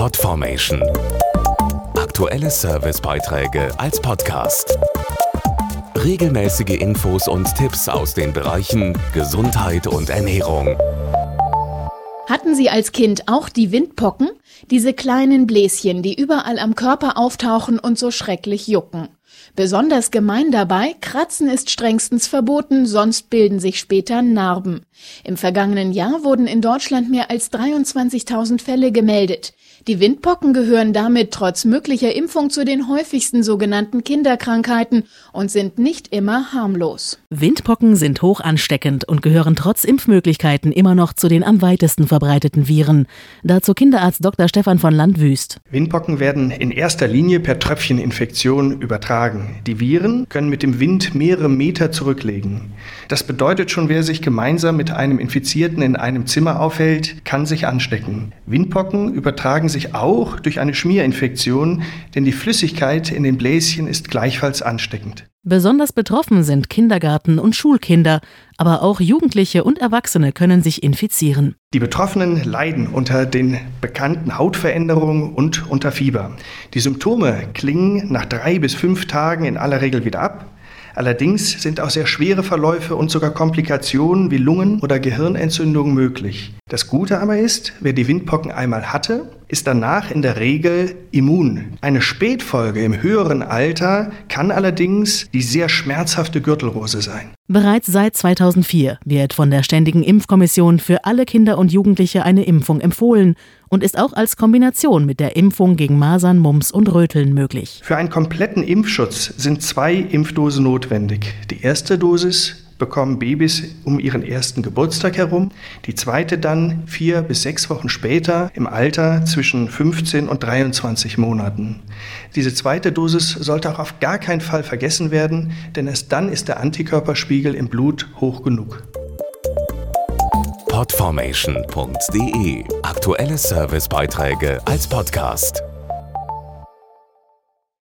Podformation. Aktuelle Servicebeiträge als Podcast. Regelmäßige Infos und Tipps aus den Bereichen Gesundheit und Ernährung. Hatten Sie als Kind auch die Windpocken? Diese kleinen Bläschen, die überall am Körper auftauchen und so schrecklich jucken. Besonders gemein dabei, Kratzen ist strengstens verboten, sonst bilden sich später Narben. Im vergangenen Jahr wurden in Deutschland mehr als 23.000 Fälle gemeldet. Die Windpocken gehören damit trotz möglicher Impfung zu den häufigsten sogenannten Kinderkrankheiten und sind nicht immer harmlos. Windpocken sind hoch ansteckend und gehören trotz Impfmöglichkeiten immer noch zu den am weitesten verbreiteten Viren. Dazu Kinderarzt Dr. Stefan von Landwüst. Windpocken werden in erster Linie per Tröpfcheninfektion übertragen. Die Viren können mit dem Wind mehrere Meter zurücklegen. Das bedeutet schon, wer sich gemeinsam mit einem Infizierten in einem Zimmer aufhält, kann sich anstecken. Windpocken übertragen sich auch durch eine Schmierinfektion, denn die Flüssigkeit in den Bläschen ist gleichfalls ansteckend. Besonders betroffen sind Kindergarten- und Schulkinder, aber auch Jugendliche und Erwachsene können sich infizieren. Die Betroffenen leiden unter den bekannten Hautveränderungen und unter Fieber. Die Symptome klingen nach drei bis fünf Tagen in aller Regel wieder ab. Allerdings sind auch sehr schwere Verläufe und sogar Komplikationen wie Lungen- oder Gehirnentzündungen möglich. Das Gute aber ist, wer die Windpocken einmal hatte, ist danach in der Regel immun. Eine Spätfolge im höheren Alter kann allerdings die sehr schmerzhafte Gürtelrose sein. Bereits seit 2004 wird von der Ständigen Impfkommission für alle Kinder und Jugendliche eine Impfung empfohlen und ist auch als Kombination mit der Impfung gegen Masern, Mumps und Röteln möglich. Für einen kompletten Impfschutz sind zwei Impfdosen notwendig. Die erste Dosis bekommen Babys um ihren ersten Geburtstag herum, die zweite dann vier bis sechs Wochen später im Alter zwischen 15 und 23 Monaten. Diese zweite Dosis sollte auch auf gar keinen Fall vergessen werden, denn erst dann ist der Antikörperspiegel im Blut hoch genug. Podformation.de Aktuelle Servicebeiträge als Podcast.